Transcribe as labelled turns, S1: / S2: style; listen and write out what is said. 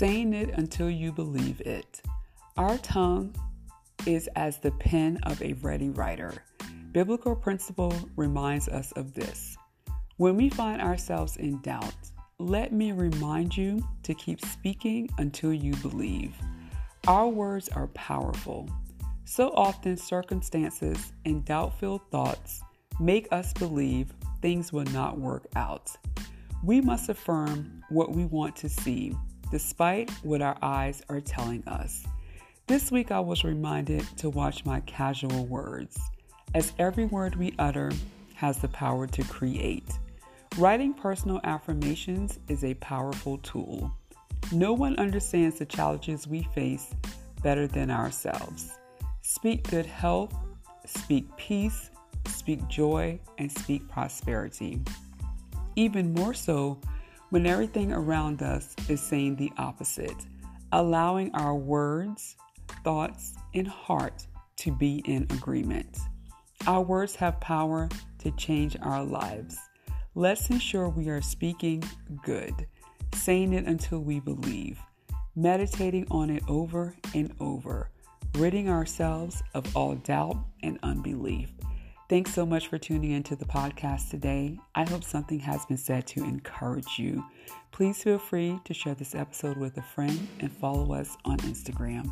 S1: saying it until you believe it. Our tongue is as the pen of a ready writer. Biblical principle reminds us of this. When we find ourselves in doubt, let me remind you to keep speaking until you believe. Our words are powerful. So often, circumstances and doubt filled thoughts make us believe things will not work out. We must affirm what we want to see, despite what our eyes are telling us. This week, I was reminded to watch my casual words, as every word we utter has the power to create. Writing personal affirmations is a powerful tool. No one understands the challenges we face better than ourselves. Speak good health, speak peace, speak joy, and speak prosperity. Even more so when everything around us is saying the opposite, allowing our words, thoughts, and heart to be in agreement. Our words have power to change our lives. Let's ensure we are speaking good, saying it until we believe, meditating on it over and over, ridding ourselves of all doubt and unbelief. Thanks so much for tuning into the podcast today. I hope something has been said to encourage you. Please feel free to share this episode with a friend and follow us on Instagram.